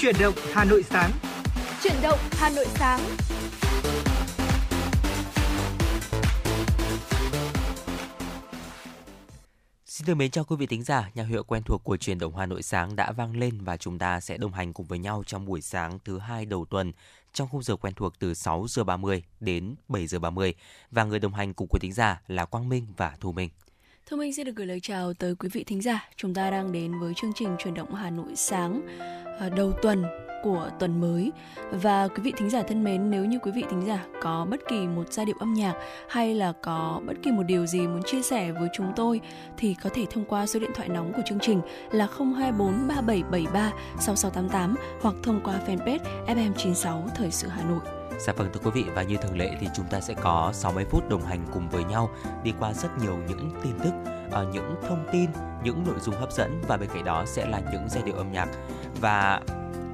Chuyển động Hà Nội sáng. Chuyển động Hà Nội sáng. Xin được mến chào quý vị thính giả, nhạc hiệu quen thuộc của truyền động Hà Nội sáng đã vang lên và chúng ta sẽ đồng hành cùng với nhau trong buổi sáng thứ hai đầu tuần trong khung giờ quen thuộc từ 6 giờ 30 đến 7 giờ 30 và người đồng hành cùng quý thính giả là Quang Minh và Thu Minh. Thưa Minh xin được gửi lời chào tới quý vị thính giả. Chúng ta đang đến với chương trình truyền động Hà Nội sáng à, đầu tuần của tuần mới và quý vị thính giả thân mến, nếu như quý vị thính giả có bất kỳ một giai điệu âm nhạc hay là có bất kỳ một điều gì muốn chia sẻ với chúng tôi, thì có thể thông qua số điện thoại nóng của chương trình là 024 3773 6688 hoặc thông qua fanpage FM96 Thời sự Hà Nội. Dạ vâng thưa quý vị và như thường lệ thì chúng ta sẽ có 60 phút đồng hành cùng với nhau đi qua rất nhiều những tin tức, ờ, những thông tin, những nội dung hấp dẫn và bên cạnh đó sẽ là những giai điệu âm nhạc và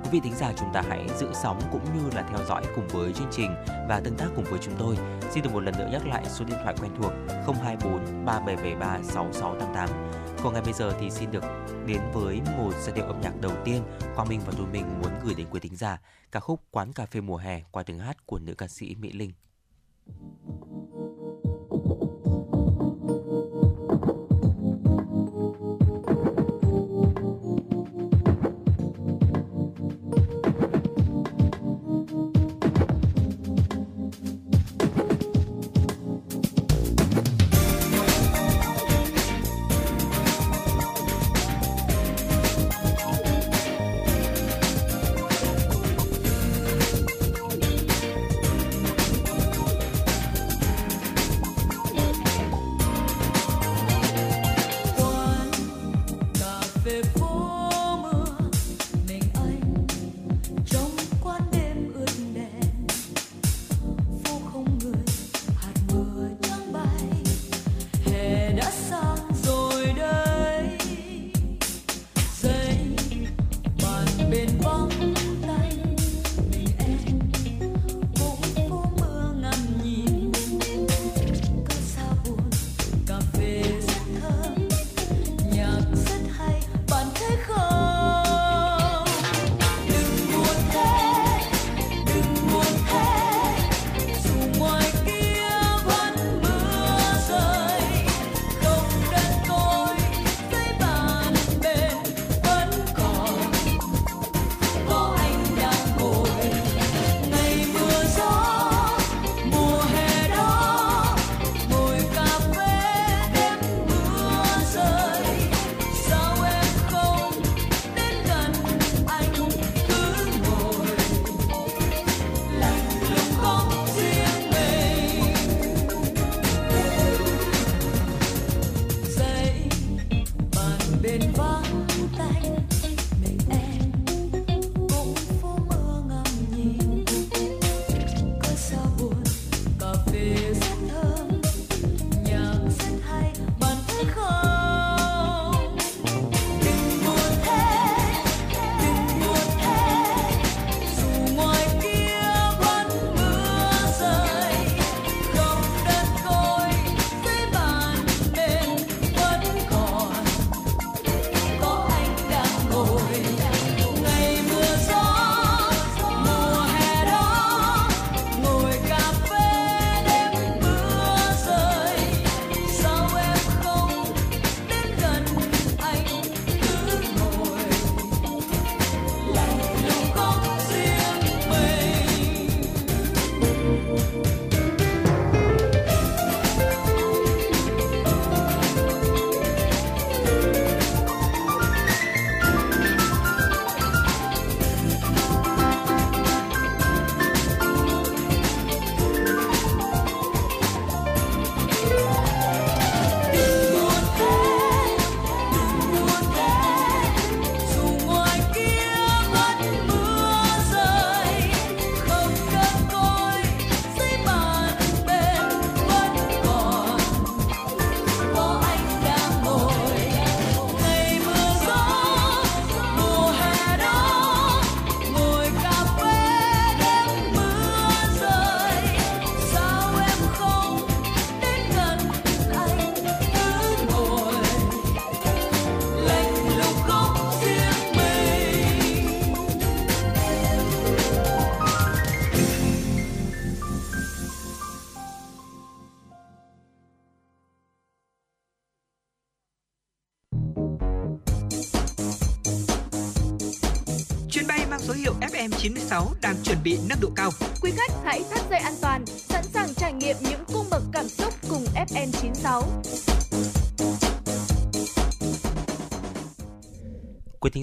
quý vị thính giả chúng ta hãy giữ sóng cũng như là theo dõi cùng với chương trình và tương tác cùng với chúng tôi. Xin được một lần nữa nhắc lại số điện thoại quen thuộc 024 3773 6688. Còn ngay bây giờ thì xin được đến với một giai điệu âm nhạc đầu tiên Quang Minh và Tôi Minh muốn gửi đến quý thính giả ca khúc Quán cà phê mùa hè qua tiếng hát của nữ ca sĩ Mỹ Linh.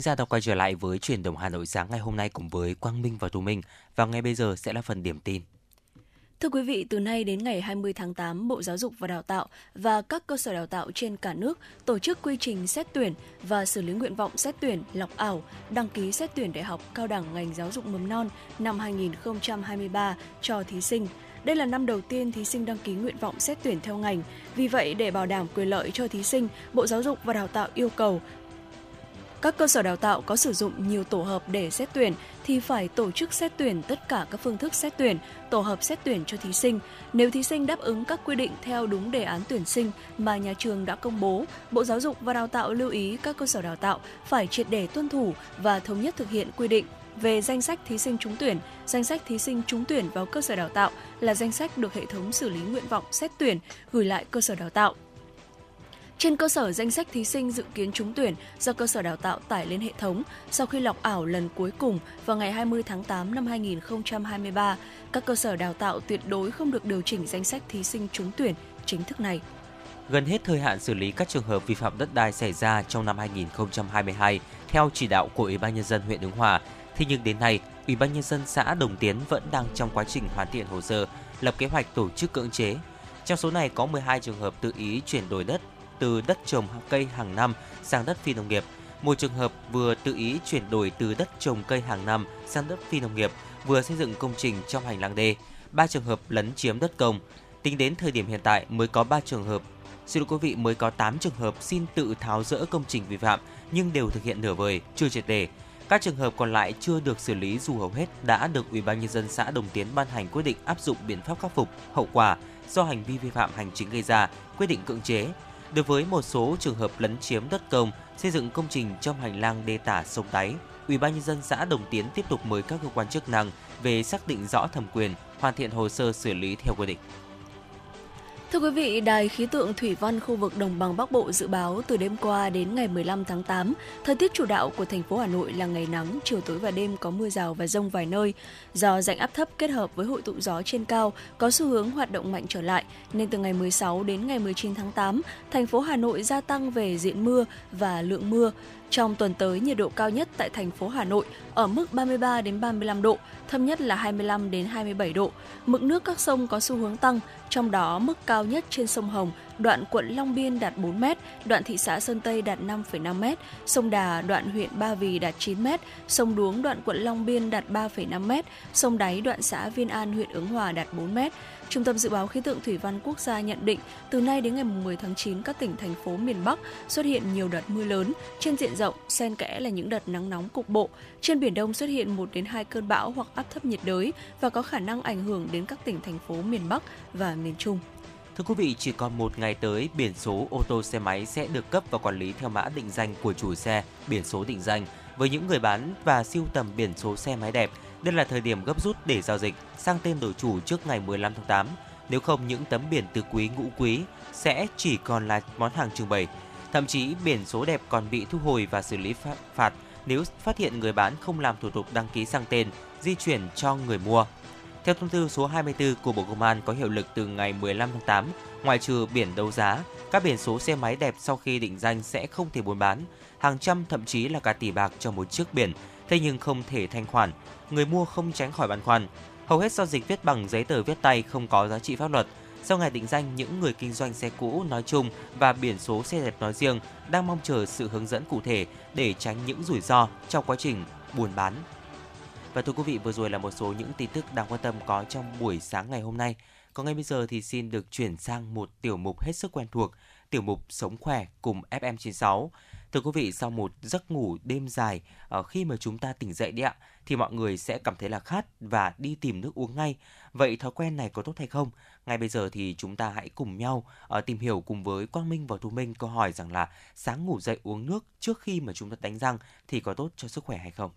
Thính giả đang quay trở lại với chuyển động Hà Nội sáng ngày hôm nay cùng với Quang Minh và Thu Minh. Và ngay bây giờ sẽ là phần điểm tin. Thưa quý vị, từ nay đến ngày 20 tháng 8, Bộ Giáo dục và Đào tạo và các cơ sở đào tạo trên cả nước tổ chức quy trình xét tuyển và xử lý nguyện vọng xét tuyển lọc ảo, đăng ký xét tuyển đại học cao đẳng ngành giáo dục mầm non năm 2023 cho thí sinh. Đây là năm đầu tiên thí sinh đăng ký nguyện vọng xét tuyển theo ngành. Vì vậy, để bảo đảm quyền lợi cho thí sinh, Bộ Giáo dục và Đào tạo yêu cầu các cơ sở đào tạo có sử dụng nhiều tổ hợp để xét tuyển thì phải tổ chức xét tuyển tất cả các phương thức xét tuyển, tổ hợp xét tuyển cho thí sinh. Nếu thí sinh đáp ứng các quy định theo đúng đề án tuyển sinh mà nhà trường đã công bố, Bộ Giáo dục và Đào tạo lưu ý các cơ sở đào tạo phải triệt để tuân thủ và thống nhất thực hiện quy định về danh sách thí sinh trúng tuyển, danh sách thí sinh trúng tuyển vào cơ sở đào tạo là danh sách được hệ thống xử lý nguyện vọng xét tuyển gửi lại cơ sở đào tạo. Trên cơ sở danh sách thí sinh dự kiến trúng tuyển do cơ sở đào tạo tải lên hệ thống sau khi lọc ảo lần cuối cùng vào ngày 20 tháng 8 năm 2023, các cơ sở đào tạo tuyệt đối không được điều chỉnh danh sách thí sinh trúng tuyển chính thức này. Gần hết thời hạn xử lý các trường hợp vi phạm đất đai xảy ra trong năm 2022 theo chỉ đạo của Ủy ban nhân dân huyện Ứng Hòa, thế nhưng đến nay, Ủy ban nhân dân xã Đồng Tiến vẫn đang trong quá trình hoàn thiện hồ sơ, lập kế hoạch tổ chức cưỡng chế. Trong số này có 12 trường hợp tự ý chuyển đổi đất từ đất trồng cây hàng năm sang đất phi nông nghiệp. Một trường hợp vừa tự ý chuyển đổi từ đất trồng cây hàng năm sang đất phi nông nghiệp, vừa xây dựng công trình trong hành lang đê. Ba trường hợp lấn chiếm đất công. Tính đến thời điểm hiện tại mới có 3 trường hợp Xin lỗi quý vị, mới có 8 trường hợp xin tự tháo rỡ công trình vi phạm nhưng đều thực hiện nửa vời, chưa triệt đề. Các trường hợp còn lại chưa được xử lý dù hầu hết đã được Ủy ban nhân dân xã Đồng Tiến ban hành quyết định áp dụng biện pháp khắc phục hậu quả do hành vi vi phạm hành chính gây ra, quyết định cưỡng chế, Đối với một số trường hợp lấn chiếm đất công, xây dựng công trình trong hành lang đê tả sông đáy, Ủy ban nhân dân xã Đồng Tiến tiếp tục mời các cơ quan chức năng về xác định rõ thẩm quyền, hoàn thiện hồ sơ xử lý theo quy định. Thưa quý vị, Đài khí tượng thủy văn khu vực Đồng bằng Bắc Bộ dự báo từ đêm qua đến ngày 15 tháng 8, thời tiết chủ đạo của thành phố Hà Nội là ngày nắng, chiều tối và đêm có mưa rào và rông vài nơi. Do rãnh áp thấp kết hợp với hội tụ gió trên cao có xu hướng hoạt động mạnh trở lại, nên từ ngày 16 đến ngày 19 tháng 8, thành phố Hà Nội gia tăng về diện mưa và lượng mưa. Trong tuần tới, nhiệt độ cao nhất tại thành phố Hà Nội ở mức 33 đến 35 độ, thấp nhất là 25 đến 27 độ. Mực nước các sông có xu hướng tăng, trong đó mức cao nhất trên sông Hồng, đoạn quận Long Biên đạt 4 m, đoạn thị xã Sơn Tây đạt 5,5 m, sông Đà đoạn huyện Ba Vì đạt 9 m, sông Đuống đoạn quận Long Biên đạt 3,5 m, sông Đáy đoạn xã Viên An huyện Ứng Hòa đạt 4 m. Trung tâm Dự báo Khí tượng Thủy văn Quốc gia nhận định từ nay đến ngày 10 tháng 9 các tỉnh thành phố miền Bắc xuất hiện nhiều đợt mưa lớn trên diện rộng, xen kẽ là những đợt nắng nóng cục bộ. Trên biển Đông xuất hiện 1 đến 2 cơn bão hoặc áp thấp nhiệt đới và có khả năng ảnh hưởng đến các tỉnh thành phố miền Bắc và miền Trung. Thưa quý vị, chỉ còn một ngày tới, biển số ô tô xe máy sẽ được cấp và quản lý theo mã định danh của chủ xe, biển số định danh. Với những người bán và siêu tầm biển số xe máy đẹp, đây là thời điểm gấp rút để giao dịch sang tên đổi chủ trước ngày 15 tháng 8. Nếu không, những tấm biển từ quý ngũ quý sẽ chỉ còn là món hàng trưng bày. Thậm chí biển số đẹp còn bị thu hồi và xử lý phạt nếu phát hiện người bán không làm thủ tục đăng ký sang tên, di chuyển cho người mua. Theo thông tư số 24 của Bộ Công an có hiệu lực từ ngày 15 tháng 8, ngoài trừ biển đấu giá, các biển số xe máy đẹp sau khi định danh sẽ không thể buôn bán. Hàng trăm thậm chí là cả tỷ bạc cho một chiếc biển, thế nhưng không thể thanh khoản. Người mua không tránh khỏi băn khoăn. Hầu hết giao dịch viết bằng giấy tờ viết tay không có giá trị pháp luật. Sau ngày định danh, những người kinh doanh xe cũ nói chung và biển số xe đẹp nói riêng đang mong chờ sự hướng dẫn cụ thể để tránh những rủi ro trong quá trình buôn bán. Và thưa quý vị, vừa rồi là một số những tin tức đáng quan tâm có trong buổi sáng ngày hôm nay. Còn ngay bây giờ thì xin được chuyển sang một tiểu mục hết sức quen thuộc, tiểu mục Sống khỏe cùng FM96. Thưa quý vị, sau một giấc ngủ đêm dài, ờ, khi mà chúng ta tỉnh dậy đi ạ, thì mọi người sẽ cảm thấy là khát và đi tìm nước uống ngay. Vậy thói quen này có tốt hay không? Ngay bây giờ thì chúng ta hãy cùng nhau ờ, tìm hiểu cùng với Quang Minh và Thu Minh câu hỏi rằng là sáng ngủ dậy uống nước trước khi mà chúng ta đánh răng thì có tốt cho sức khỏe hay không?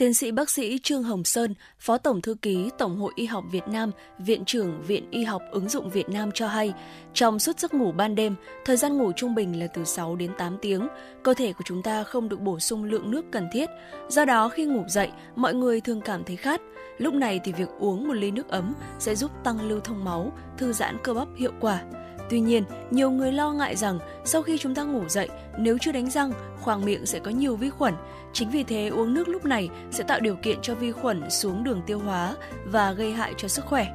Tiến sĩ bác sĩ Trương Hồng Sơn, Phó Tổng Thư ký Tổng hội Y học Việt Nam, Viện trưởng Viện Y học ứng dụng Việt Nam cho hay, trong suốt giấc ngủ ban đêm, thời gian ngủ trung bình là từ 6 đến 8 tiếng, cơ thể của chúng ta không được bổ sung lượng nước cần thiết. Do đó khi ngủ dậy, mọi người thường cảm thấy khát. Lúc này thì việc uống một ly nước ấm sẽ giúp tăng lưu thông máu, thư giãn cơ bắp hiệu quả. Tuy nhiên, nhiều người lo ngại rằng sau khi chúng ta ngủ dậy, nếu chưa đánh răng, khoang miệng sẽ có nhiều vi khuẩn. Chính vì thế uống nước lúc này sẽ tạo điều kiện cho vi khuẩn xuống đường tiêu hóa và gây hại cho sức khỏe.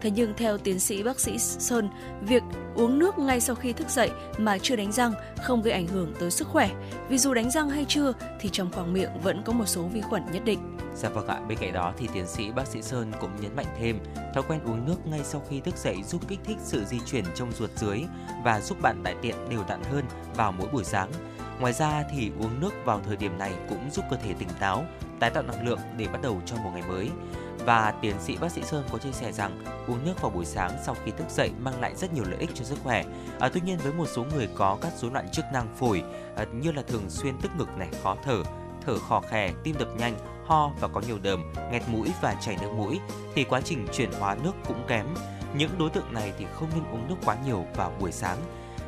Thế nhưng theo tiến sĩ bác sĩ Sơn, việc uống nước ngay sau khi thức dậy mà chưa đánh răng không gây ảnh hưởng tới sức khỏe. Vì dù đánh răng hay chưa thì trong khoang miệng vẫn có một số vi khuẩn nhất định. Dạ vâng ạ, bên cạnh đó thì tiến sĩ bác sĩ Sơn cũng nhấn mạnh thêm, thói quen uống nước ngay sau khi thức dậy giúp kích thích sự di chuyển trong ruột dưới và giúp bạn đại tiện đều đặn hơn vào mỗi buổi sáng. Ngoài ra thì uống nước vào thời điểm này cũng giúp cơ thể tỉnh táo, tái tạo năng lượng để bắt đầu cho một ngày mới. Và tiến sĩ bác sĩ Sơn có chia sẻ rằng uống nước vào buổi sáng sau khi thức dậy mang lại rất nhiều lợi ích cho sức khỏe. À, tuy nhiên với một số người có các rối loạn chức năng phổi à, như là thường xuyên tức ngực này, khó thở, thở khò khè, tim đập nhanh, ho và có nhiều đờm, nghẹt mũi và chảy nước mũi thì quá trình chuyển hóa nước cũng kém. Những đối tượng này thì không nên uống nước quá nhiều vào buổi sáng.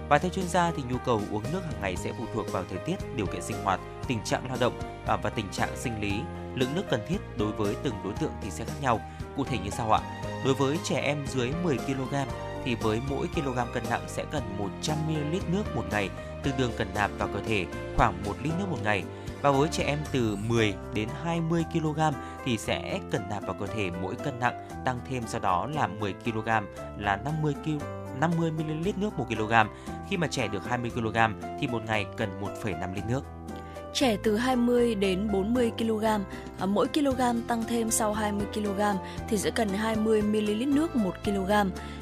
Và theo chuyên gia thì nhu cầu uống nước hàng ngày sẽ phụ thuộc vào thời tiết, điều kiện sinh hoạt, tình trạng lao động à, và tình trạng sinh lý. Lượng nước cần thiết đối với từng đối tượng thì sẽ khác nhau. Cụ thể như sau ạ? Đối với trẻ em dưới 10 kg thì với mỗi kg cân nặng sẽ cần 100 ml nước một ngày, tương đương cần nạp vào cơ thể khoảng 1 lít nước một ngày. Và với trẻ em từ 10 đến 20 kg thì sẽ cần nạp vào cơ thể mỗi cân nặng tăng thêm sau đó là 10 kg là 50 kg 50 ml nước 1 kg. Khi mà trẻ được 20 kg thì một ngày cần 1,5 lít nước. Trẻ từ 20 đến 40 kg, à, mỗi kg tăng thêm sau 20 kg thì sẽ cần 20 ml nước 1 kg.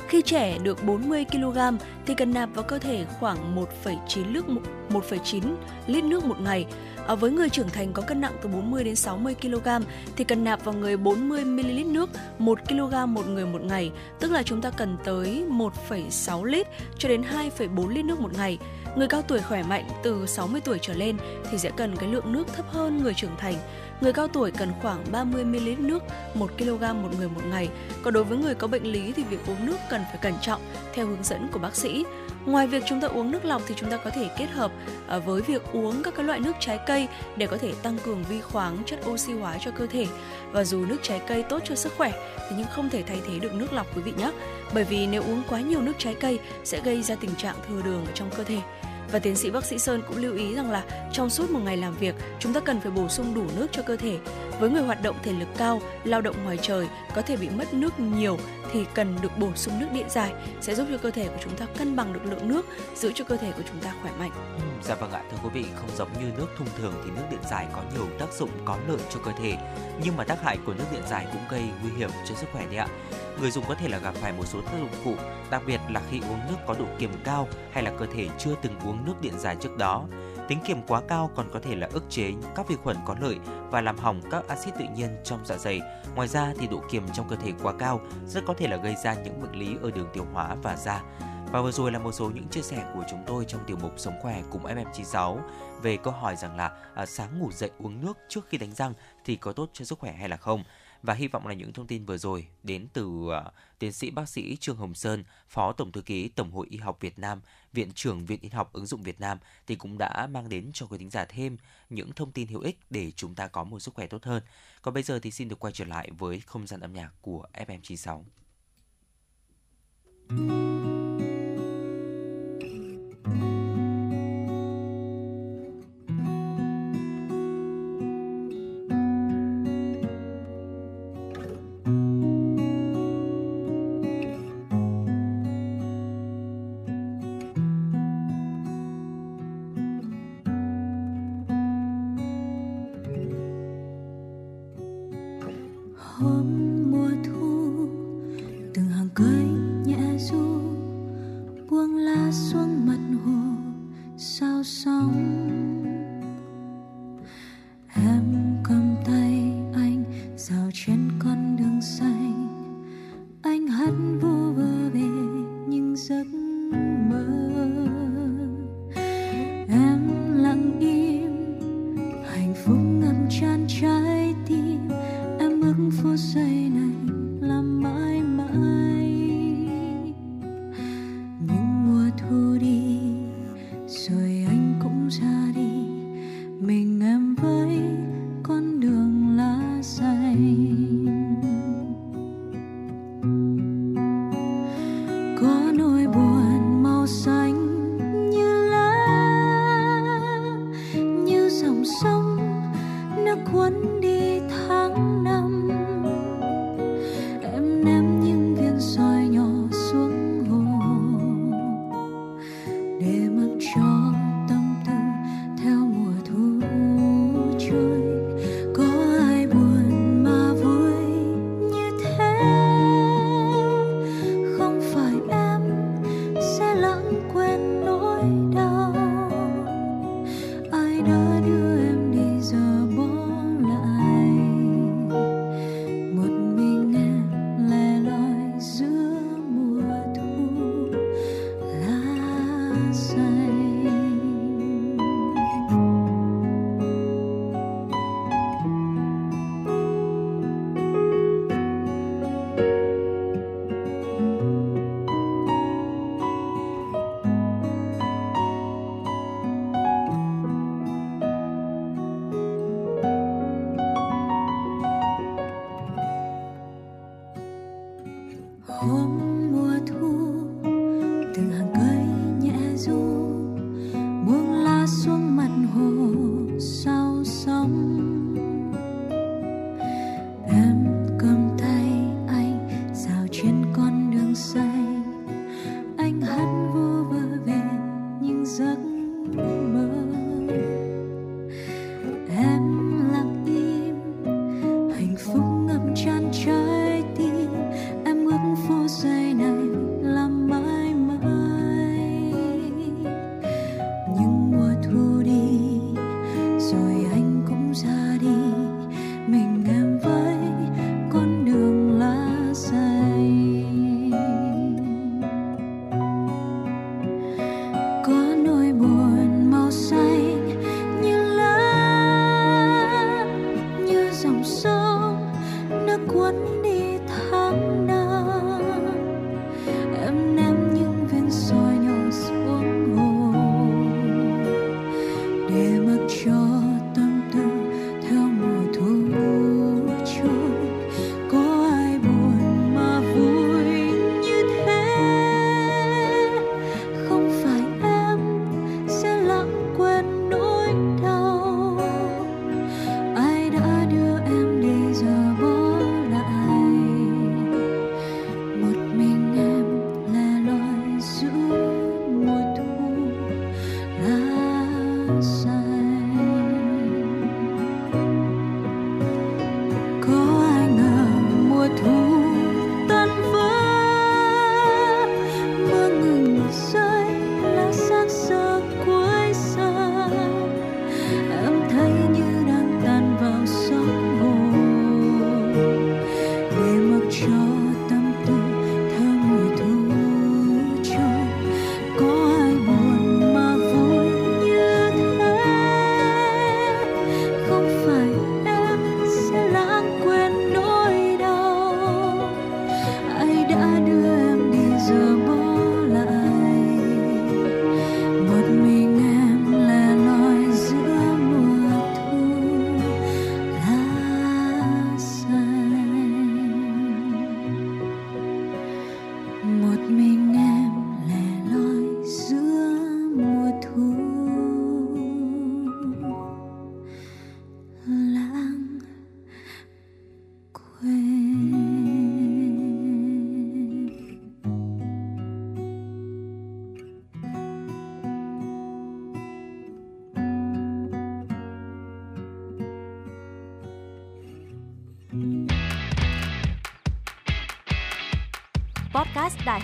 Khi trẻ được 40 kg thì cần nạp vào cơ thể khoảng 1,9 lít 1,9 lít nước một ngày. À, với người trưởng thành có cân nặng từ 40 đến 60 kg thì cần nạp vào người 40 ml nước 1 kg một người một ngày, tức là chúng ta cần tới 1,6 lít cho đến 2,4 lít nước một ngày. Người cao tuổi khỏe mạnh từ 60 tuổi trở lên thì sẽ cần cái lượng nước thấp hơn người trưởng thành. Người cao tuổi cần khoảng 30 ml nước 1 kg một người một ngày. Còn đối với người có bệnh lý thì việc uống nước cần phải cẩn trọng theo hướng dẫn của bác sĩ. Ngoài việc chúng ta uống nước lọc thì chúng ta có thể kết hợp ờ, với việc uống các cái loại nước trái cây để có thể tăng cường vi khoáng, chất oxy hóa cho cơ thể. Và dù nước trái cây tốt cho sức khỏe thì nhưng không thể thay thế được nước lọc quý vị nhé. Bởi vì nếu uống quá nhiều nước trái cây sẽ gây ra tình trạng thừa đường ở trong cơ thể. Và tiến sĩ bác sĩ Sơn cũng lưu ý rằng là trong suốt một ngày làm việc, chúng ta cần phải bổ sung đủ nước cho cơ thể. Với người hoạt động thể lực cao, lao động ngoài trời có thể bị mất nước nhiều thì cần được bổ sung nước điện giải sẽ giúp cho cơ thể của chúng ta cân bằng được lượng nước, giữ cho cơ thể của chúng ta khỏe mạnh. Ừ, dạ vâng ạ, thưa quý vị, không giống như nước thông thường thì nước điện giải có nhiều tác dụng có lợi cho cơ thể, nhưng mà tác hại của nước điện giải cũng gây nguy hiểm cho sức khỏe đấy ạ người dùng có thể là gặp phải một số tác dụng phụ, đặc biệt là khi uống nước có độ kiềm cao hay là cơ thể chưa từng uống nước điện giải trước đó. Tính kiềm quá cao còn có thể là ức chế các vi khuẩn có lợi và làm hỏng các axit tự nhiên trong dạ dày. Ngoài ra thì độ kiềm trong cơ thể quá cao rất có thể là gây ra những bệnh lý ở đường tiêu hóa và da. Và vừa rồi là một số những chia sẻ của chúng tôi trong tiểu mục Sống khỏe cùng FM96 về câu hỏi rằng là à, sáng ngủ dậy uống nước trước khi đánh răng thì có tốt cho sức khỏe hay là không và hy vọng là những thông tin vừa rồi đến từ uh, tiến sĩ bác sĩ Trương Hồng Sơn, Phó Tổng thư ký Tổng hội Y học Việt Nam, Viện trưởng Viện Y học ứng dụng Việt Nam thì cũng đã mang đến cho quý thính giả thêm những thông tin hữu ích để chúng ta có một sức khỏe tốt hơn. Còn bây giờ thì xin được quay trở lại với không gian âm nhạc của FM96. thank you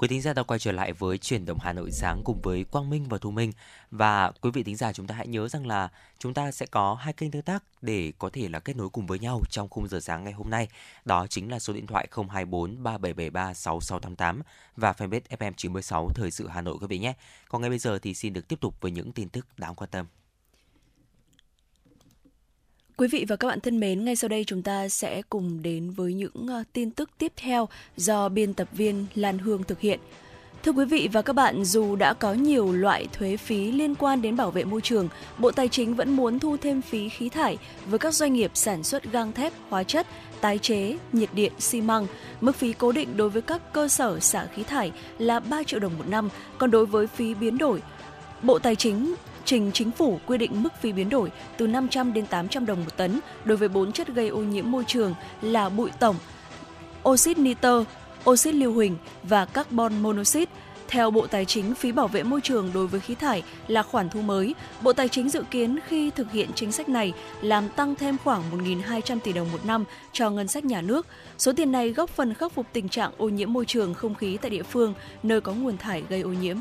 Quý thính giả đã quay trở lại với chuyển động Hà Nội sáng cùng với Quang Minh và Thu Minh và quý vị thính giả chúng ta hãy nhớ rằng là chúng ta sẽ có hai kênh tương tác để có thể là kết nối cùng với nhau trong khung giờ sáng ngày hôm nay. Đó chính là số điện thoại 024 3773 6688 và fanpage FM 96 Thời sự Hà Nội quý vị nhé. Còn ngay bây giờ thì xin được tiếp tục với những tin tức đáng quan tâm. Quý vị và các bạn thân mến, ngay sau đây chúng ta sẽ cùng đến với những ờ, tin tức tiếp theo do biên tập viên Lan Hương thực hiện. Thưa quý vị và các bạn, dù đã có nhiều loại thuế phí liên quan đến bảo vệ môi trường, Bộ Tài chính vẫn muốn thu thêm phí khí thải với các doanh nghiệp sản xuất gang thép, hóa chất, tái chế, nhiệt điện, xi măng. Mức phí cố định đối với các cơ sở xả khí thải là 3 triệu đồng một năm, còn đối với phí biến đổi, Bộ Tài chính trình chính phủ quy định mức phí biến đổi từ 500 đến 800 đồng một tấn đối với bốn chất gây ô nhiễm môi trường là bụi tổng, oxit nitơ, oxit lưu huỳnh và carbon monoxide. Theo Bộ Tài chính, phí bảo vệ môi trường đối với khí thải là khoản thu mới. Bộ Tài chính dự kiến khi thực hiện chính sách này làm tăng thêm khoảng 1.200 tỷ đồng một năm cho ngân sách nhà nước. Số tiền này góp phần khắc phục tình trạng ô nhiễm môi trường không khí tại địa phương nơi có nguồn thải gây ô nhiễm.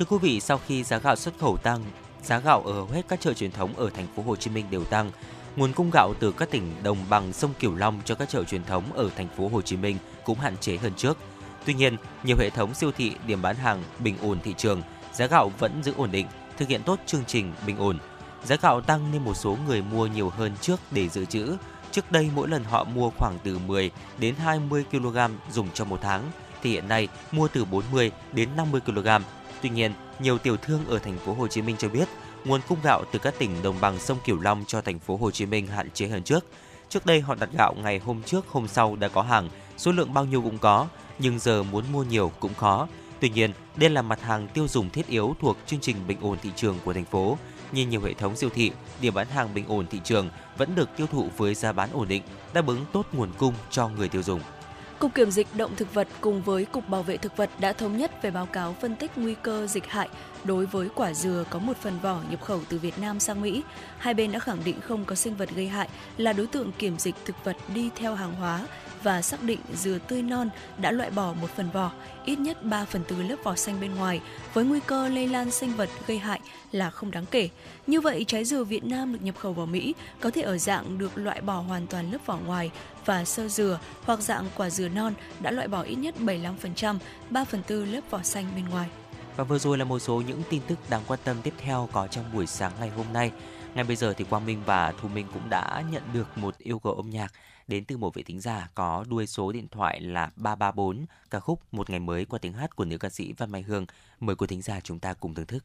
Thưa quý vị, sau khi giá gạo xuất khẩu tăng, giá gạo ở hầu hết các chợ truyền thống ở thành phố Hồ Chí Minh đều tăng. Nguồn cung gạo từ các tỉnh đồng bằng sông Cửu Long cho các chợ truyền thống ở thành phố Hồ Chí Minh cũng hạn chế hơn trước. Tuy nhiên, nhiều hệ thống siêu thị, điểm bán hàng bình ổn thị trường, giá gạo vẫn giữ ổn định, thực hiện tốt chương trình bình ổn. Giá gạo tăng nên một số người mua nhiều hơn trước để dự trữ. Trước đây mỗi lần họ mua khoảng từ 10 đến 20 kg dùng cho một tháng, thì hiện nay mua từ 40 đến 50 kg Tuy nhiên, nhiều tiểu thương ở thành phố Hồ Chí Minh cho biết, nguồn cung gạo từ các tỉnh đồng bằng sông Cửu Long cho thành phố Hồ Chí Minh hạn chế hơn trước. Trước đây họ đặt gạo ngày hôm trước hôm sau đã có hàng, số lượng bao nhiêu cũng có, nhưng giờ muốn mua nhiều cũng khó. Tuy nhiên, đây là mặt hàng tiêu dùng thiết yếu thuộc chương trình bình ổn thị trường của thành phố. Như nhiều hệ thống siêu thị, điểm bán hàng bình ổn thị trường vẫn được tiêu thụ với giá bán ổn định, đáp ứng tốt nguồn cung cho người tiêu dùng. Cục Kiểm dịch Động thực vật cùng với Cục Bảo vệ Thực vật đã thống nhất về báo cáo phân tích nguy cơ dịch hại đối với quả dừa có một phần vỏ nhập khẩu từ Việt Nam sang Mỹ. Hai bên đã khẳng định không có sinh vật gây hại là đối tượng kiểm dịch thực vật đi theo hàng hóa và xác định dừa tươi non đã loại bỏ một phần vỏ, ít nhất 3 phần tư lớp vỏ xanh bên ngoài, với nguy cơ lây lan sinh vật gây hại là không đáng kể. Như vậy, trái dừa Việt Nam được nhập khẩu vào Mỹ có thể ở dạng được loại bỏ hoàn toàn lớp vỏ ngoài và sơ dừa hoặc dạng quả dừa non đã loại bỏ ít nhất 75%, 3 phần tư lớp vỏ xanh bên ngoài. Và vừa rồi là một số những tin tức đáng quan tâm tiếp theo có trong buổi sáng ngày hôm nay. Ngay bây giờ thì Quang Minh và Thu Minh cũng đã nhận được một yêu cầu âm nhạc đến từ một vị thính giả có đuôi số điện thoại là 334 ca khúc Một ngày mới qua tiếng hát của nữ ca sĩ Văn Mai Hương. Mời quý thính giả chúng ta cùng thưởng thức.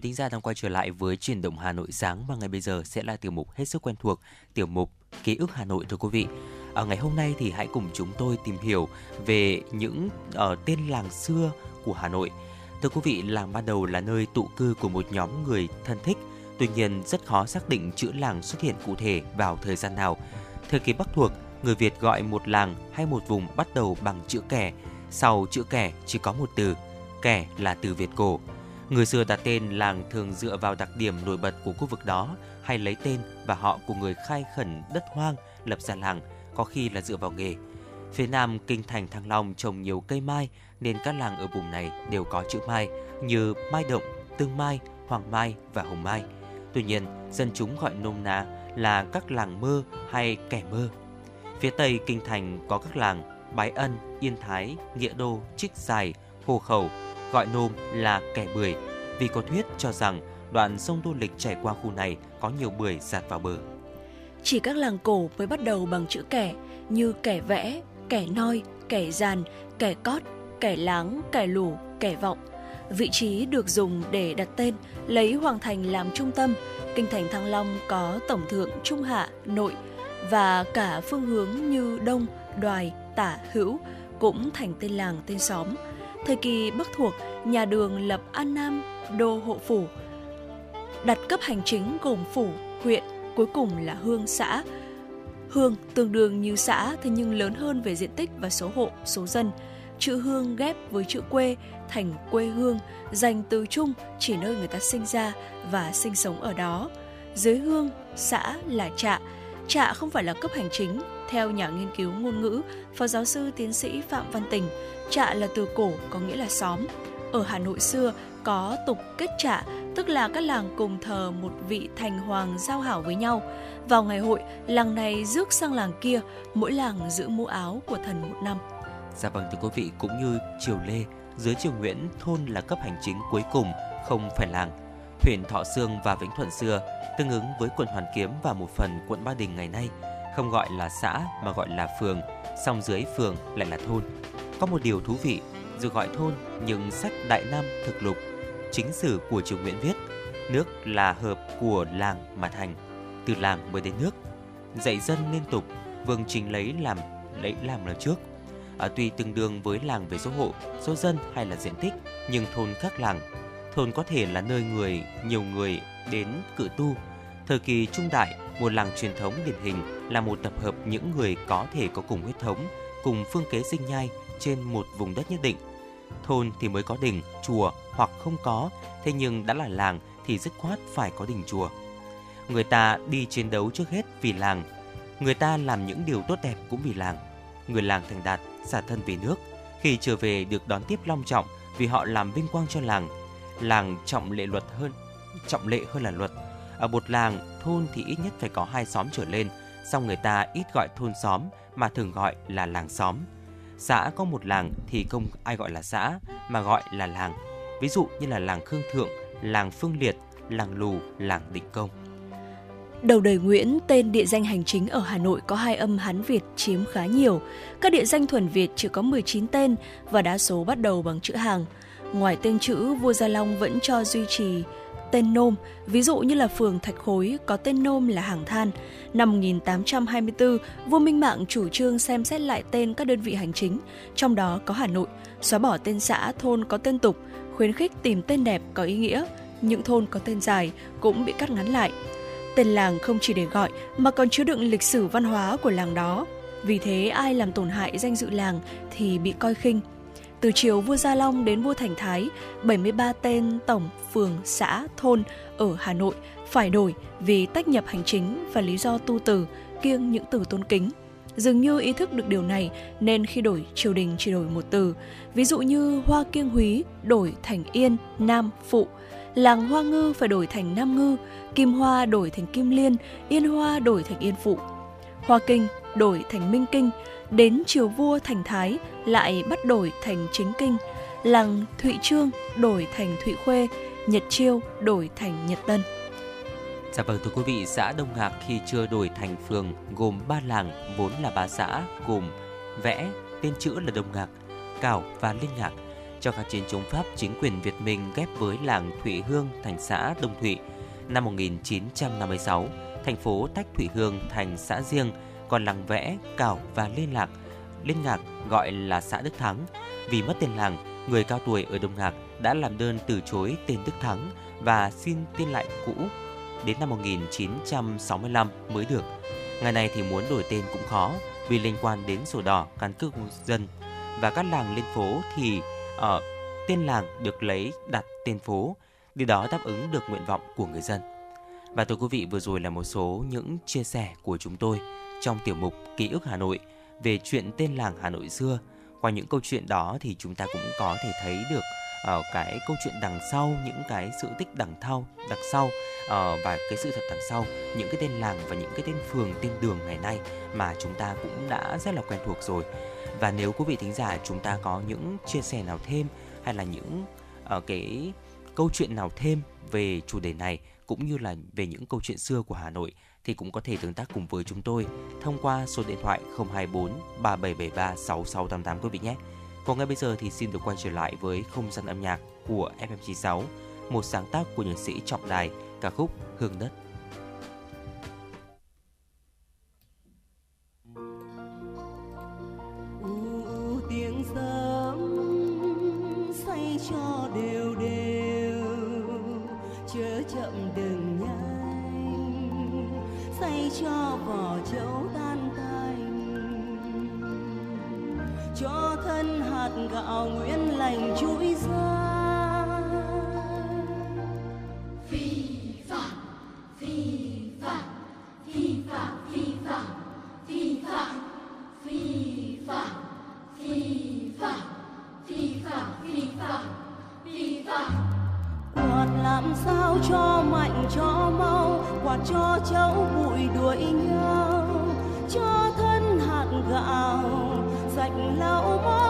Quý thính giả đang quay trở lại với chuyển động Hà Nội sáng và ngày bây giờ sẽ là tiểu mục hết sức quen thuộc, tiểu mục ký ức Hà Nội thưa quý vị. Ở ngày hôm nay thì hãy cùng chúng tôi tìm hiểu về những uh, tên làng xưa của Hà Nội. Thưa quý vị, làng ban đầu là nơi tụ cư của một nhóm người thân thích, tuy nhiên rất khó xác định chữ làng xuất hiện cụ thể vào thời gian nào. Thời kỳ Bắc thuộc, người Việt gọi một làng hay một vùng bắt đầu bằng chữ kẻ, sau chữ kẻ chỉ có một từ, kẻ là từ Việt cổ. Người xưa đặt tên làng thường dựa vào đặc điểm nổi bật của khu vực đó hay lấy tên và họ của người khai khẩn đất hoang lập ra làng, có khi là dựa vào nghề. Phía nam kinh thành Thăng Long trồng nhiều cây mai nên các làng ở vùng này đều có chữ mai như Mai Động, Tương Mai, Hoàng Mai và Hồng Mai. Tuy nhiên, dân chúng gọi nôm na là các làng mơ hay kẻ mơ. Phía tây kinh thành có các làng Bái Ân, Yên Thái, Nghĩa Đô, Trích Dài, Hồ Khẩu, gọi nôm là kẻ bưởi vì có thuyết cho rằng đoạn sông Tô Lịch chảy qua khu này có nhiều bưởi giạt vào bờ. Chỉ các làng cổ mới bắt đầu bằng chữ kẻ như kẻ vẽ, kẻ noi, kẻ giàn, kẻ cót, kẻ láng, kẻ lủ, kẻ vọng. Vị trí được dùng để đặt tên lấy Hoàng Thành làm trung tâm. Kinh thành Thăng Long có tổng thượng Trung Hạ, Nội và cả phương hướng như Đông, Đoài, Tả, Hữu cũng thành tên làng, tên xóm. Thời kỳ Bắc thuộc, nhà Đường lập An Nam, đô hộ phủ. Đặt cấp hành chính gồm phủ, huyện, cuối cùng là hương xã. Hương tương đương như xã thế nhưng lớn hơn về diện tích và số hộ, số dân. Chữ hương ghép với chữ quê thành quê hương, dành từ chung chỉ nơi người ta sinh ra và sinh sống ở đó. Dưới hương, xã là trạ. Trạ không phải là cấp hành chính. Theo nhà nghiên cứu ngôn ngữ, Phó giáo sư tiến sĩ Phạm Văn Tình, trạ là từ cổ có nghĩa là xóm. Ở Hà Nội xưa có tục kết trạ, tức là các làng cùng thờ một vị thành hoàng giao hảo với nhau. Vào ngày hội, làng này rước sang làng kia, mỗi làng giữ mũ áo của thần một năm. Dạ vâng thưa quý vị, cũng như triều Lê, dưới triều Nguyễn, thôn là cấp hành chính cuối cùng, không phải làng. Huyện Thọ Sương và Vĩnh Thuận xưa tương ứng với quận Hoàn Kiếm và một phần quận Ba Đình ngày nay, không gọi là xã mà gọi là phường, song dưới phường lại là thôn. Có một điều thú vị, dù gọi thôn nhưng sách Đại Nam thực lục, chính sử của triều Nguyễn viết, nước là hợp của làng mà thành, từ làng mới đến nước. Dạy dân liên tục, vương trình lấy làm lấy làm là trước. À, tuy tương đương với làng về số hộ, số dân hay là diện tích, nhưng thôn khác làng. Thôn có thể là nơi người nhiều người đến cự tu. Thời kỳ trung đại, một làng truyền thống điển hình là một tập hợp những người có thể có cùng huyết thống, cùng phương kế sinh nhai trên một vùng đất nhất định. Thôn thì mới có đình, chùa hoặc không có, thế nhưng đã là làng thì dứt khoát phải có đình chùa. Người ta đi chiến đấu trước hết vì làng, người ta làm những điều tốt đẹp cũng vì làng. Người làng thành đạt, xả thân vì nước, khi trở về được đón tiếp long trọng vì họ làm vinh quang cho làng. Làng trọng lệ luật hơn, trọng lệ hơn là luật. Ở một làng, thôn thì ít nhất phải có hai xóm trở lên, song người ta ít gọi thôn xóm mà thường gọi là làng xóm. Xã có một làng thì không ai gọi là xã mà gọi là làng. Ví dụ như là làng Khương Thượng, làng Phương Liệt, làng Lù, làng Định Công. Đầu đời Nguyễn, tên địa danh hành chính ở Hà Nội có hai âm Hán Việt chiếm khá nhiều. Các địa danh thuần Việt chỉ có 19 tên và đa số bắt đầu bằng chữ hàng. Ngoài tên chữ, vua Gia Long vẫn cho duy trì tên nôm, ví dụ như là phường Thạch Khối có tên nôm là Hàng Than. Năm 1824, vua Minh Mạng chủ trương xem xét lại tên các đơn vị hành chính, trong đó có Hà Nội, xóa bỏ tên xã, thôn có tên tục, khuyến khích tìm tên đẹp có ý nghĩa. Những thôn có tên dài cũng bị cắt ngắn lại. Tên làng không chỉ để gọi mà còn chứa đựng lịch sử văn hóa của làng đó. Vì thế ai làm tổn hại danh dự làng thì bị coi khinh. Từ triều vua Gia Long đến vua Thành Thái, 73 tên tổng phường, xã, thôn ở Hà Nội phải đổi vì tách nhập hành chính và lý do tu từ, kiêng những từ tôn kính. Dường như ý thức được điều này nên khi đổi triều đình chỉ đổi một từ. Ví dụ như hoa kiêng húy đổi thành yên, nam, phụ. Làng hoa ngư phải đổi thành nam ngư, kim hoa đổi thành kim liên, yên hoa đổi thành yên phụ. Hoa kinh đổi thành minh kinh, đến triều vua thành thái lại bắt đổi thành chính kinh. Làng Thụy Trương đổi thành Thụy Khuê, Nhật Chiêu đổi thành Nhật Tân. Dạ vâng thưa quý vị, xã Đông Ngạc khi chưa đổi thành phường gồm ba làng vốn là ba xã gồm Vẽ, tên chữ là Đông Ngạc, Cảo và Linh Ngạc. Trong kháng chiến chống Pháp, chính quyền Việt Minh ghép với làng Thụy Hương thành xã Đông Thụy. Năm 1956, thành phố tách Thụy Hương thành xã riêng, còn làng Vẽ, Cảo và Liên Lạc, Liên Ngạc gọi là xã Đức Thắng. Vì mất tên làng, người cao tuổi ở Đông Ngạc đã làm đơn từ chối tên Đức Thắng và xin tên lại cũ đến năm 1965 mới được. Ngày này thì muốn đổi tên cũng khó vì liên quan đến sổ đỏ, căn cước công dân và các làng lên phố thì ở tên làng được lấy đặt tên phố, điều đó đáp ứng được nguyện vọng của người dân. Và thưa quý vị, vừa rồi là một số những chia sẻ của chúng tôi trong tiểu mục Ký ức Hà Nội về chuyện tên làng Hà Nội xưa. Qua những câu chuyện đó thì chúng ta cũng có thể thấy được uh, cái câu chuyện đằng sau những cái sự tích đằng thau đằng sau uh, và cái sự thật đằng sau những cái tên làng và những cái tên phường tên đường ngày nay mà chúng ta cũng đã rất là quen thuộc rồi và nếu quý vị thính giả chúng ta có những chia sẻ nào thêm hay là những uh, cái câu chuyện nào thêm về chủ đề này cũng như là về những câu chuyện xưa của Hà Nội thì cũng có thể tương tác cùng với chúng tôi thông qua số điện thoại 024 3773 6688 quý vị nhé. Còn ngay bây giờ thì xin được quay trở lại với không gian âm nhạc của FM96, một sáng tác của nhạc sĩ Trọng Đài, ca khúc Hương Đất. Cho vỏ chấu tan tành cho thân hạt gạo nguyên lành chuỗi rơi làm sao cho mạnh, cho mau, quạt cho cháu bụi đuổi nhau. Cho thân hạt gạo sạch lau mỗi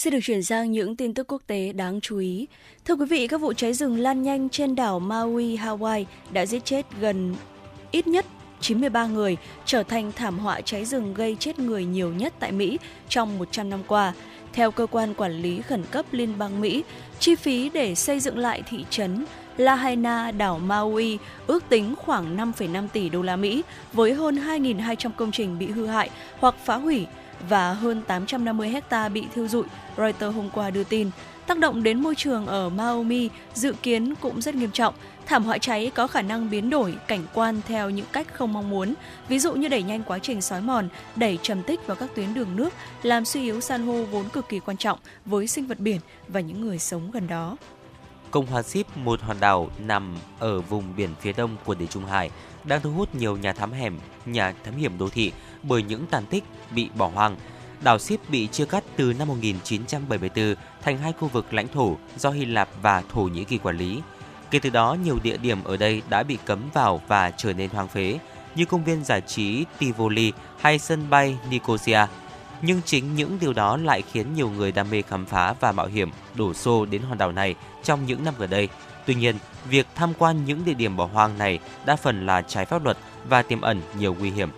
Xin được chuyển sang những tin tức quốc tế đáng chú ý. Thưa quý vị, các vụ cháy rừng lan nhanh trên đảo Maui, Hawaii đã giết chết gần ít nhất 93 người, trở thành thảm họa cháy rừng gây chết người nhiều nhất tại Mỹ trong 100 năm qua. Theo cơ quan quản lý khẩn cấp Liên bang Mỹ, chi phí để xây dựng lại thị trấn Lahaina, đảo Maui ước tính khoảng 5,5 tỷ đô la Mỹ với hơn 2.200 công trình bị hư hại hoặc phá hủy và hơn 850 hecta bị thiêu rụi, Reuters hôm qua đưa tin. Tác động đến môi trường ở Maui dự kiến cũng rất nghiêm trọng. Thảm họa cháy có khả năng biến đổi cảnh quan theo những cách không mong muốn, ví dụ như đẩy nhanh quá trình xói mòn, đẩy trầm tích vào các tuyến đường nước, làm suy yếu san hô vốn cực kỳ quan trọng với sinh vật biển và những người sống gần đó. Cộng hòa Ship, một hòn đảo nằm ở vùng biển phía đông của Địa Trung Hải, đang thu hút nhiều nhà thám hiểm, nhà thám hiểm đô thị bởi những tàn tích bị bỏ hoang. Đảo Ship bị chia cắt từ năm 1974 thành hai khu vực lãnh thổ do Hy Lạp và Thổ Nhĩ Kỳ quản lý. Kể từ đó, nhiều địa điểm ở đây đã bị cấm vào và trở nên hoang phế, như công viên giải trí Tivoli hay sân bay Nicosia. Nhưng chính những điều đó lại khiến nhiều người đam mê khám phá và mạo hiểm đổ xô đến hòn đảo này trong những năm gần đây. Tuy nhiên, việc tham quan những địa điểm bỏ hoang này đa phần là trái pháp luật và tiềm ẩn nhiều nguy hiểm.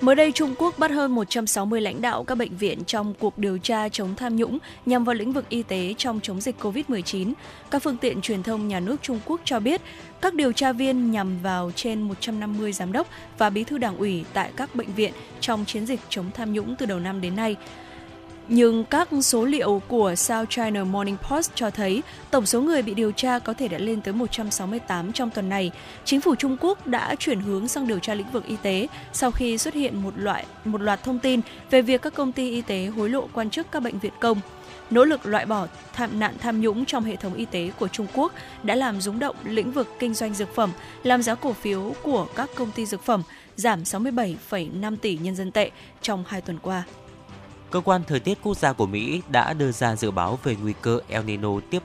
Mới đây, Trung Quốc bắt hơn 160 lãnh đạo các bệnh viện trong cuộc điều tra chống tham nhũng nhằm vào lĩnh vực y tế trong chống dịch COVID-19. Các phương tiện truyền thông nhà nước Trung Quốc cho biết, các điều tra viên nhằm vào trên 150 giám đốc và bí thư đảng ủy tại các bệnh viện trong chiến dịch chống tham nhũng từ đầu năm đến nay. Nhưng các số liệu của South China Morning Post cho thấy tổng số người bị điều tra có thể đã lên tới 168 trong tuần này. Chính phủ Trung Quốc đã chuyển hướng sang điều tra lĩnh vực y tế sau khi xuất hiện một loại một loạt thông tin về việc các công ty y tế hối lộ quan chức các bệnh viện công. nỗ lực loại bỏ tham nạn tham nhũng trong hệ thống y tế của Trung Quốc đã làm rúng động lĩnh vực kinh doanh dược phẩm, làm giá cổ phiếu của các công ty dược phẩm giảm 67,5 tỷ nhân dân tệ trong hai tuần qua. Cơ quan Thời tiết Quốc gia của Mỹ đã đưa ra dự báo về nguy cơ El Nino tiếp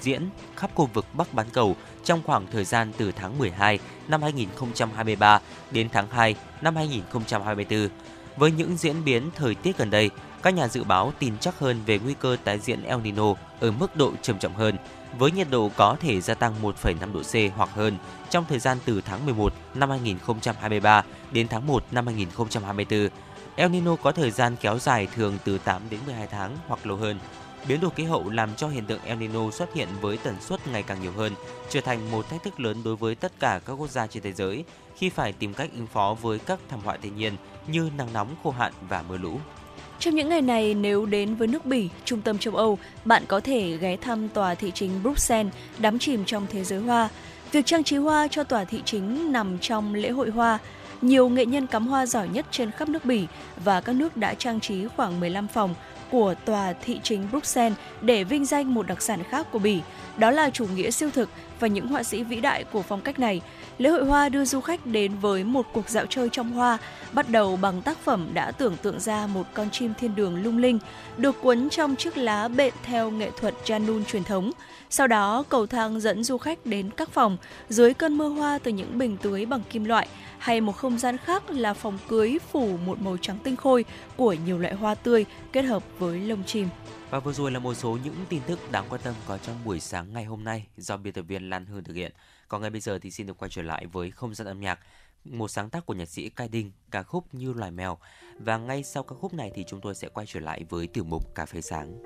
diễn khắp khu vực Bắc bán cầu trong khoảng thời gian từ tháng 12 năm 2023 đến tháng 2 năm 2024. Với những diễn biến thời tiết gần đây, các nhà dự báo tin chắc hơn về nguy cơ tái diễn El Nino ở mức độ trầm trọng hơn, với nhiệt độ có thể gia tăng 1,5 độ C hoặc hơn trong thời gian từ tháng 11 năm 2023 đến tháng 1 năm 2024. El Nino có thời gian kéo dài thường từ 8 đến 12 tháng hoặc lâu hơn. Biến đổi khí hậu làm cho hiện tượng El Nino xuất hiện với tần suất ngày càng nhiều hơn, trở thành một thách thức lớn đối với tất cả các quốc gia trên thế giới khi phải tìm cách ứng phó với các thảm họa thiên nhiên như nắng nóng, khô hạn và mưa lũ. Trong những ngày này, nếu đến với nước Bỉ, trung tâm châu Âu, bạn có thể ghé thăm tòa thị chính Bruxelles đắm chìm trong thế giới hoa. Việc trang trí hoa cho tòa thị chính nằm trong lễ hội hoa. Nhiều nghệ nhân cắm hoa giỏi nhất trên khắp nước Bỉ và các nước đã trang trí khoảng 15 phòng của tòa thị chính Bruxelles để vinh danh một đặc sản khác của Bỉ, đó là chủ nghĩa siêu thực và những họa sĩ vĩ đại của phong cách này. Lễ hội hoa đưa du khách đến với một cuộc dạo chơi trong hoa, bắt đầu bằng tác phẩm đã tưởng tượng ra một con chim thiên đường lung linh, được cuốn trong chiếc lá bện theo nghệ thuật Janun truyền thống. Sau đó, cầu thang dẫn du khách đến các phòng dưới cơn mưa hoa từ những bình tưới bằng kim loại hay một không gian khác là phòng cưới phủ một màu trắng tinh khôi của nhiều loại hoa tươi kết hợp với lông chim. Và vừa rồi là một số những tin tức đáng quan tâm có trong buổi sáng ngày hôm nay do biên tập viên Lan Hương thực hiện. Còn ngay bây giờ thì xin được quay trở lại với không gian âm nhạc, một sáng tác của nhạc sĩ Cai Đinh, ca khúc Như loài mèo. Và ngay sau ca khúc này thì chúng tôi sẽ quay trở lại với tiểu mục Cà phê sáng.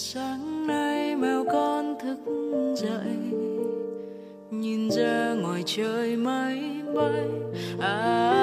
Sáng nay mèo con thức dậy nhìn ra ngoài trời mây bay. À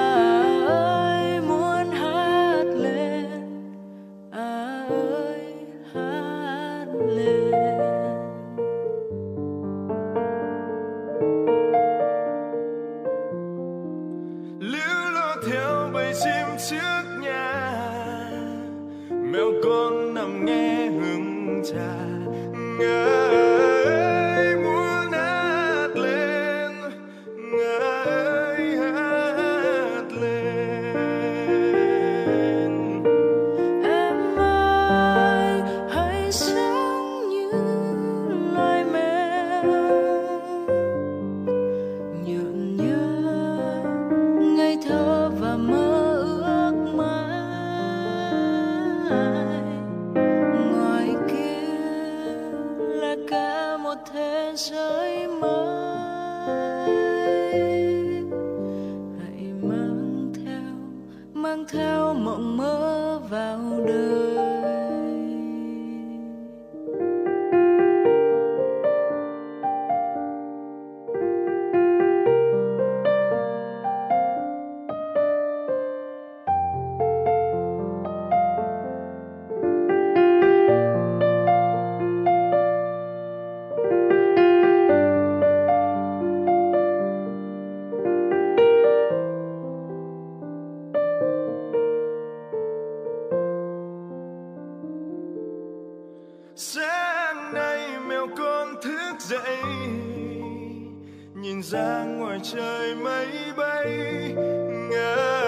sáng nay mèo con thức dậy. Nhìn ra ngoài trời mây bay ngài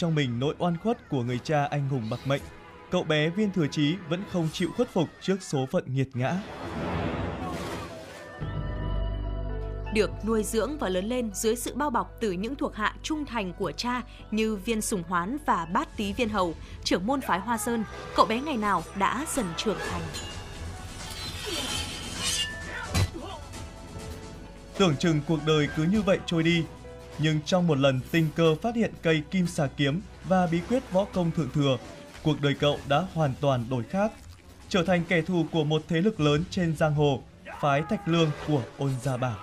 trong mình nỗi oan khuất của người cha anh hùng bạc mệnh, cậu bé Viên Thừa Chí vẫn không chịu khuất phục trước số phận nghiệt ngã. được nuôi dưỡng và lớn lên dưới sự bao bọc từ những thuộc hạ trung thành của cha như viên sùng hoán và bát tý viên hầu, trưởng môn phái Hoa Sơn, cậu bé ngày nào đã dần trưởng thành. Tưởng chừng cuộc đời cứ như vậy trôi đi, nhưng trong một lần tình cờ phát hiện cây kim xà kiếm và bí quyết võ công thượng thừa, cuộc đời cậu đã hoàn toàn đổi khác, trở thành kẻ thù của một thế lực lớn trên giang hồ, phái Thạch Lương của Ôn Gia Bảo.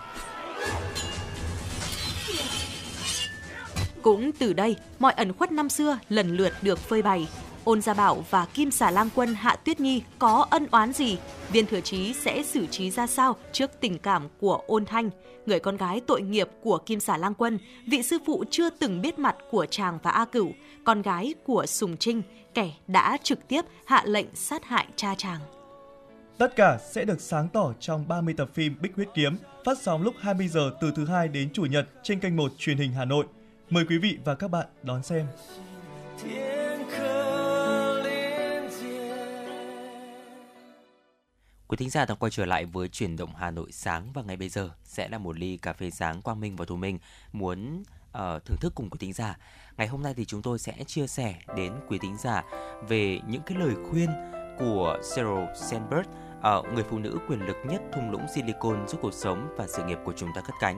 Cũng từ đây, mọi ẩn khuất năm xưa lần lượt được phơi bày. Ôn Gia Bảo và Kim Xà Lang Quân Hạ Tuyết Nhi có ân oán gì? Viên Thừa Chí sẽ xử trí ra sao trước tình cảm của Ôn Thanh, người con gái tội nghiệp của Kim Xà Lang Quân, vị sư phụ chưa từng biết mặt của chàng và A Cửu, con gái của Sùng Trinh, kẻ đã trực tiếp hạ lệnh sát hại cha chàng. Tất cả sẽ được sáng tỏ trong 30 tập phim Bích Huyết Kiếm, phát sóng lúc 20 giờ từ thứ hai đến chủ nhật trên kênh 1 truyền hình Hà Nội. Mời quý vị và các bạn đón xem. Quý thính giả đang quay trở lại với chuyển động Hà Nội sáng và ngay bây giờ sẽ là một ly cà phê sáng Quang Minh và Thu Minh muốn uh, thưởng thức cùng quý thính giả. Ngày hôm nay thì chúng tôi sẽ chia sẻ đến quý thính giả về những cái lời khuyên của Sheryl Sandberg ở người phụ nữ quyền lực nhất thung lũng Silicon giúp cuộc sống và sự nghiệp của chúng ta cất cánh.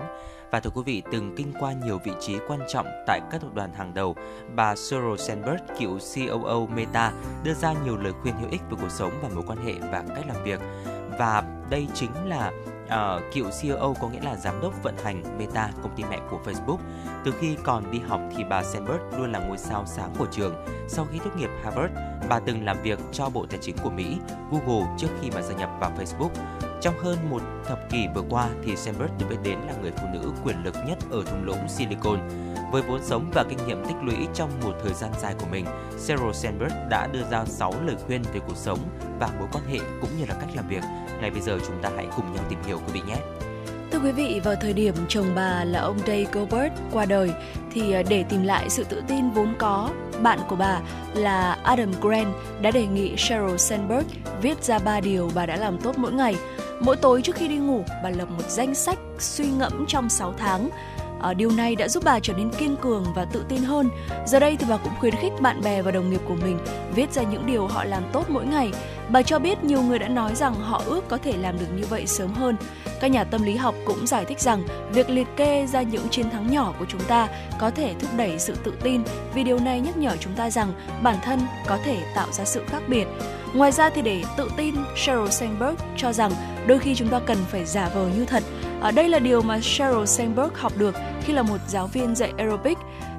Và thưa quý vị, từng kinh qua nhiều vị trí quan trọng tại các tập đoàn hàng đầu, bà Sheryl Sandberg, cựu COO Meta, đưa ra nhiều lời khuyên hữu ích về cuộc sống và mối quan hệ và cách làm việc. Và đây chính là uh, cựu CEO có nghĩa là giám đốc vận hành Meta, công ty mẹ của Facebook. Từ khi còn đi học thì bà Sandberg luôn là ngôi sao sáng của trường. Sau khi tốt nghiệp Harvard, bà từng làm việc cho Bộ Tài chính của Mỹ, Google trước khi mà gia nhập vào Facebook. Trong hơn một thập kỷ vừa qua thì Sandberg được biết đến là người phụ nữ quyền lực nhất ở thung lũng Silicon. Với vốn sống và kinh nghiệm tích lũy trong một thời gian dài của mình, Sheryl Sandberg đã đưa ra 6 lời khuyên về cuộc sống và mối quan hệ cũng như là cách làm việc. Ngay bây giờ chúng ta hãy cùng nhau tìm hiểu quý vị nhé. Thưa quý vị, vào thời điểm chồng bà là ông Dave Gilbert qua đời thì à, để tìm lại sự tự tin vốn có, bạn của bà là Adam Grant đã đề nghị Sheryl Sandberg viết ra ba điều bà đã làm tốt mỗi ngày. Mỗi tối trước khi đi ngủ, bà lập một danh sách suy ngẫm trong 6 tháng. À, điều này đã giúp bà trở nên kiên cường và tự tin hơn. Giờ đây thì bà cũng khuyến khích bạn bè và đồng nghiệp của mình viết ra những điều họ làm tốt mỗi ngày. Bà cho biết nhiều người đã nói rằng họ ước có thể làm được như vậy sớm hơn. Các nhà tâm lý học cũng giải thích rằng việc liệt kê ra những chiến thắng nhỏ của chúng ta có thể thúc đẩy sự tự tin vì điều này nhắc nhở chúng ta rằng bản thân có thể tạo ra sự khác biệt. Ngoài ra thì để tự tin, Sheryl Sandberg cho rằng đôi khi chúng ta cần phải giả vờ như thật. Ở đây là điều mà Sheryl Sandberg học được khi là một giáo viên dạy aerobic.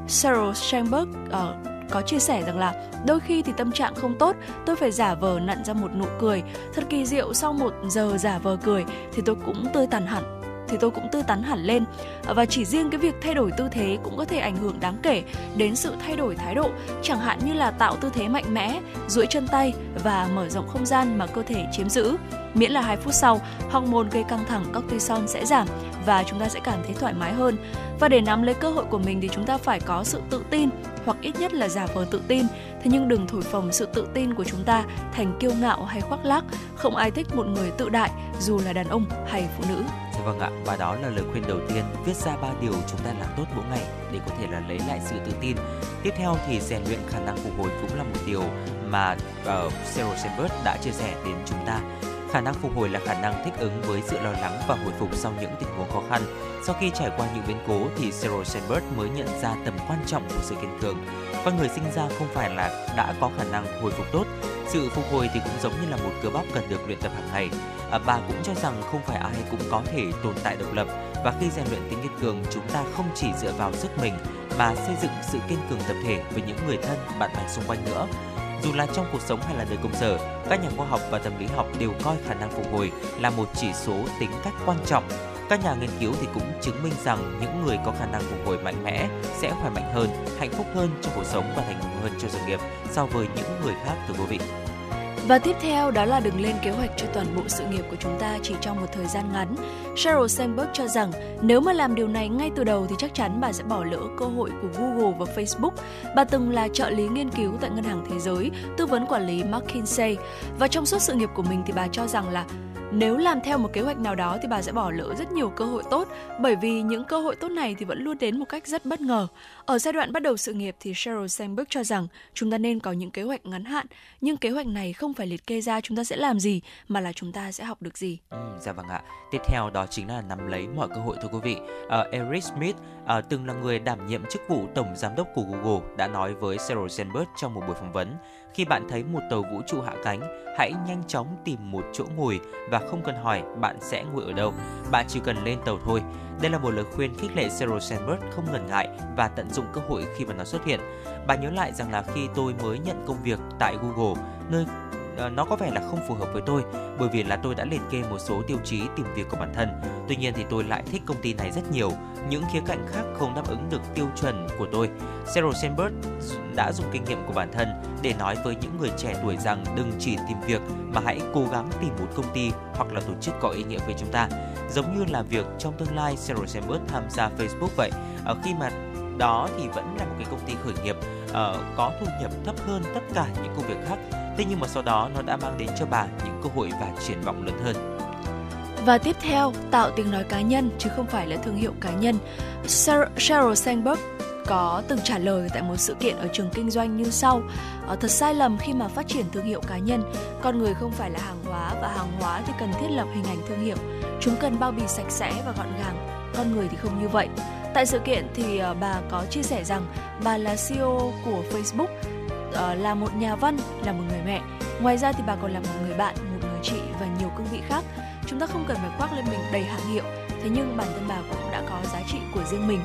Sheryl Sandberg uh, có chia sẻ rằng là đôi khi thì tâm trạng không tốt, tôi phải giả vờ nặn ra một nụ cười. Thật kỳ diệu sau một giờ giả vờ cười thì tôi cũng tươi tắn hẳn thì tôi cũng tươi tắn hẳn lên và chỉ riêng cái việc thay đổi tư thế cũng có thể ảnh hưởng đáng kể đến sự thay đổi thái độ chẳng hạn như là tạo tư thế mạnh mẽ duỗi chân tay và mở rộng không gian mà cơ thể chiếm giữ miễn là 2 phút sau hormone gây căng thẳng cortisol sẽ giảm và chúng ta sẽ cảm thấy thoải mái hơn và để nắm lấy cơ hội của mình thì chúng ta phải có sự tự tin hoặc ít nhất là giả vờ tự tin thế nhưng đừng thổi phồng sự tự tin của chúng ta thành kiêu ngạo hay khoác lác không ai thích một người tự đại dù là đàn ông hay phụ nữ Dạ vâng ạ, và đó là lời khuyên đầu tiên, viết ra ba điều chúng ta làm tốt mỗi ngày để có thể là lấy lại sự tự tin. Tiếp theo thì rèn luyện khả năng phục hồi cũng là một điều mà uh, Sheryl Sandberg đã chia sẻ đến chúng ta. Khả năng phục hồi là khả năng thích ứng với sự lo lắng và hồi phục sau những tình huống khó khăn. Sau khi trải qua những biến cố thì Sheryl Sandberg mới nhận ra tầm quan trọng của sự kiên cường. Con người sinh ra không phải là đã có khả năng hồi phục tốt, sự phục hồi thì cũng giống như là một cơ bắp cần được luyện tập hàng ngày. À, bà cũng cho rằng không phải ai cũng có thể tồn tại độc lập và khi rèn luyện tính kiên cường, chúng ta không chỉ dựa vào sức mình mà xây dựng sự kiên cường tập thể với những người thân, bạn bè xung quanh nữa. Dù là trong cuộc sống hay là nơi công sở, các nhà khoa học và tâm lý học đều coi khả năng phục hồi là một chỉ số tính cách quan trọng. Các nhà nghiên cứu thì cũng chứng minh rằng những người có khả năng phục hồi mạnh mẽ sẽ khỏe mạnh hơn, hạnh phúc hơn trong cuộc sống và thành công hơn cho sự nghiệp so với những người khác thưa quý vị. Và tiếp theo đó là đừng lên kế hoạch cho toàn bộ sự nghiệp của chúng ta chỉ trong một thời gian ngắn. Sheryl Sandberg cho rằng nếu mà làm điều này ngay từ đầu thì chắc chắn bà sẽ bỏ lỡ cơ hội của Google và Facebook. Bà từng là trợ lý nghiên cứu tại Ngân hàng Thế giới, tư vấn quản lý McKinsey và trong suốt sự nghiệp của mình thì bà cho rằng là nếu làm theo một kế hoạch nào đó thì bà sẽ bỏ lỡ rất nhiều cơ hội tốt bởi vì những cơ hội tốt này thì vẫn luôn đến một cách rất bất ngờ. Ở giai đoạn bắt đầu sự nghiệp thì Sheryl Sandberg cho rằng chúng ta nên có những kế hoạch ngắn hạn nhưng kế hoạch này không phải liệt kê ra chúng ta sẽ làm gì mà là chúng ta sẽ học được gì. Ừ, dạ vâng ạ. Tiếp theo đó chính là nắm lấy mọi cơ hội thưa quý vị. Uh, Eric Smith uh, từng là người đảm nhiệm chức vụ tổng giám đốc của Google đã nói với Sheryl Sandberg trong một buổi phỏng vấn khi bạn thấy một tàu vũ trụ hạ cánh, hãy nhanh chóng tìm một chỗ ngồi và không cần hỏi bạn sẽ ngồi ở đâu. Bạn chỉ cần lên tàu thôi. Đây là một lời khuyên khích lệ Sheryl Sandberg không ngần ngại và tận dụng cơ hội khi mà nó xuất hiện. Bà nhớ lại rằng là khi tôi mới nhận công việc tại Google, nơi Ờ, nó có vẻ là không phù hợp với tôi bởi vì là tôi đã liệt kê một số tiêu chí tìm việc của bản thân. Tuy nhiên thì tôi lại thích công ty này rất nhiều. Những khía cạnh khác không đáp ứng được tiêu chuẩn của tôi. Sheryl Sandberg đã dùng kinh nghiệm của bản thân để nói với những người trẻ tuổi rằng đừng chỉ tìm việc mà hãy cố gắng tìm một công ty hoặc là tổ chức có ý nghĩa với chúng ta. Giống như làm việc trong tương lai, Sheryl Sandberg tham gia Facebook vậy. Ở khi mà đó thì vẫn là một cái công ty khởi nghiệp uh, có thu nhập thấp hơn tất cả những công việc khác Thế nhưng mà sau đó nó đã mang đến cho bà những cơ hội và triển vọng lớn hơn. Và tiếp theo, tạo tiếng nói cá nhân chứ không phải là thương hiệu cá nhân. Sheryl Sandberg có từng trả lời tại một sự kiện ở trường kinh doanh như sau. Ở thật sai lầm khi mà phát triển thương hiệu cá nhân. Con người không phải là hàng hóa và hàng hóa thì cần thiết lập hình ảnh thương hiệu. Chúng cần bao bì sạch sẽ và gọn gàng. Con người thì không như vậy. Tại sự kiện thì ờ, bà có chia sẻ rằng bà là CEO của Facebook uh, là một nhà văn, là một người mẹ. Ngoài ra thì bà còn là một người bạn, một người chị và nhiều cương vị khác. Chúng ta không cần phải khoác lên mình đầy hàng hiệu, thế nhưng bản thân bà cũng đã có giá trị của riêng mình.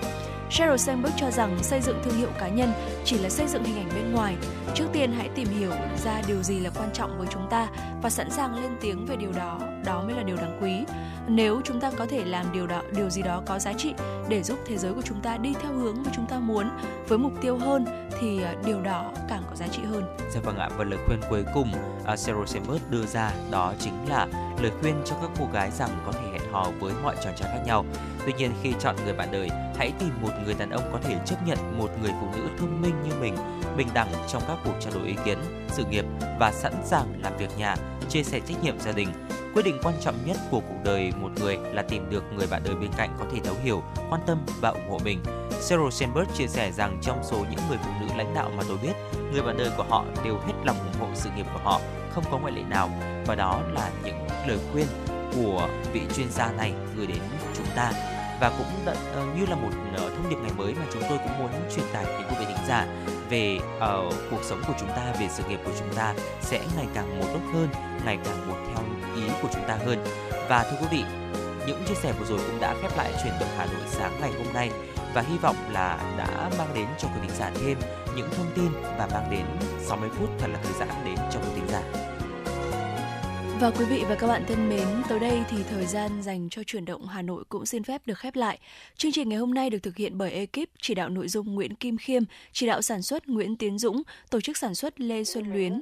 Sheryl Sandberg cho rằng xây dựng thương hiệu cá nhân chỉ là xây dựng hình ảnh bên ngoài. Trước tiên hãy tìm hiểu ra điều gì là quan trọng với chúng ta và sẵn sàng lên tiếng về điều đó, đó mới là điều đáng quý. Nếu chúng ta có thể làm điều đó, điều gì đó có giá trị để giúp thế giới của chúng ta đi theo hướng mà chúng ta muốn với mục tiêu hơn thì ờ, điều đó càng có giá trị hơn. Dạ vâng ạ và lời khuyên cuối cùng ờ, uh, Sheryl Sandberg đưa ra đó chính là lời khuyên cho các cô gái rằng có thể hò với mọi chàng trai khác nhau. Tuy nhiên khi chọn người bạn đời, hãy tìm một người đàn ông có thể chấp nhận một người phụ nữ thông minh như mình, bình đẳng trong các cuộc trao đổi ý kiến, sự nghiệp và sẵn sàng làm việc nhà, chia sẻ trách nhiệm gia đình. Quyết định quan trọng nhất của cuộc đời một người là tìm được người bạn đời bên cạnh có thể thấu hiểu, quan tâm và ủng hộ mình. Sheryl Sandberg chia sẻ rằng trong số những người phụ nữ lãnh đạo mà tôi biết, người bạn đời của họ đều hết lòng ủng hộ sự nghiệp của họ, không có ngoại lệ nào. Và đó là những lời khuyên của vị chuyên gia này gửi đến chúng ta. Và cũng đã, uh, như là một uh, thông điệp ngày mới mà chúng tôi cũng muốn truyền tải đến quý vị thính giả về uh, cuộc sống của chúng ta về sự nghiệp của chúng ta sẽ ngày càng một tốt hơn ngày càng một theo ý của chúng ta hơn. Và thưa quý vị những chia sẻ vừa rồi cũng đã khép lại chuyển động Hà Nội sáng ngày hôm nay. Và hy vọng là đã mang đến cho quý thính giả thêm những thông tin và mang đến 60 phút thật là thư giãn đến cho quý thính giả. Và quý vị và các bạn thân mến, tới đây thì thời gian dành cho chuyển động Hà Nội cũng xin phép được khép lại. Chương trình ngày hôm nay được thực hiện bởi ekip chỉ đạo nội dung Nguyễn Kim Khiêm, chỉ đạo sản xuất Nguyễn Tiến Dũng, tổ chức sản xuất Lê Xuân Luyến,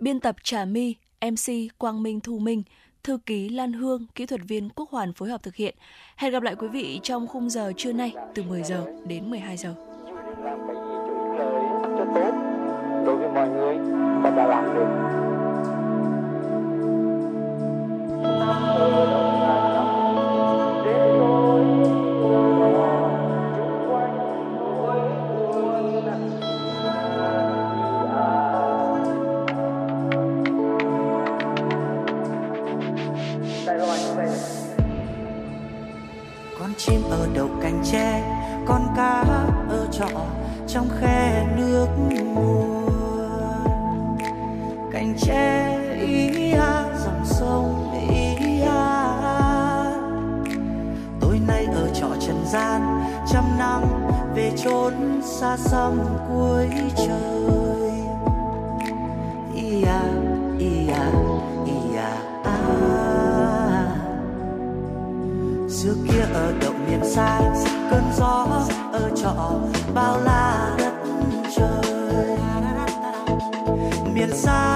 biên tập Trà My, MC Quang Minh Thu Minh, thư ký Lan Hương, kỹ thuật viên Quốc Hoàn phối hợp thực hiện. Hẹn gặp lại quý vị trong khung giờ trưa nay từ 10 giờ đến 12 giờ. Làm gì lời cho tốt đối với mọi người và đã làm được trong khe nước nguồn cành tre gian, trăm năm về chốn xa xăm cuối trời. Ia ia ia, a. Xưa kia ở động miền xa, cơn gió ở trọ bao la đất trời. Miền xa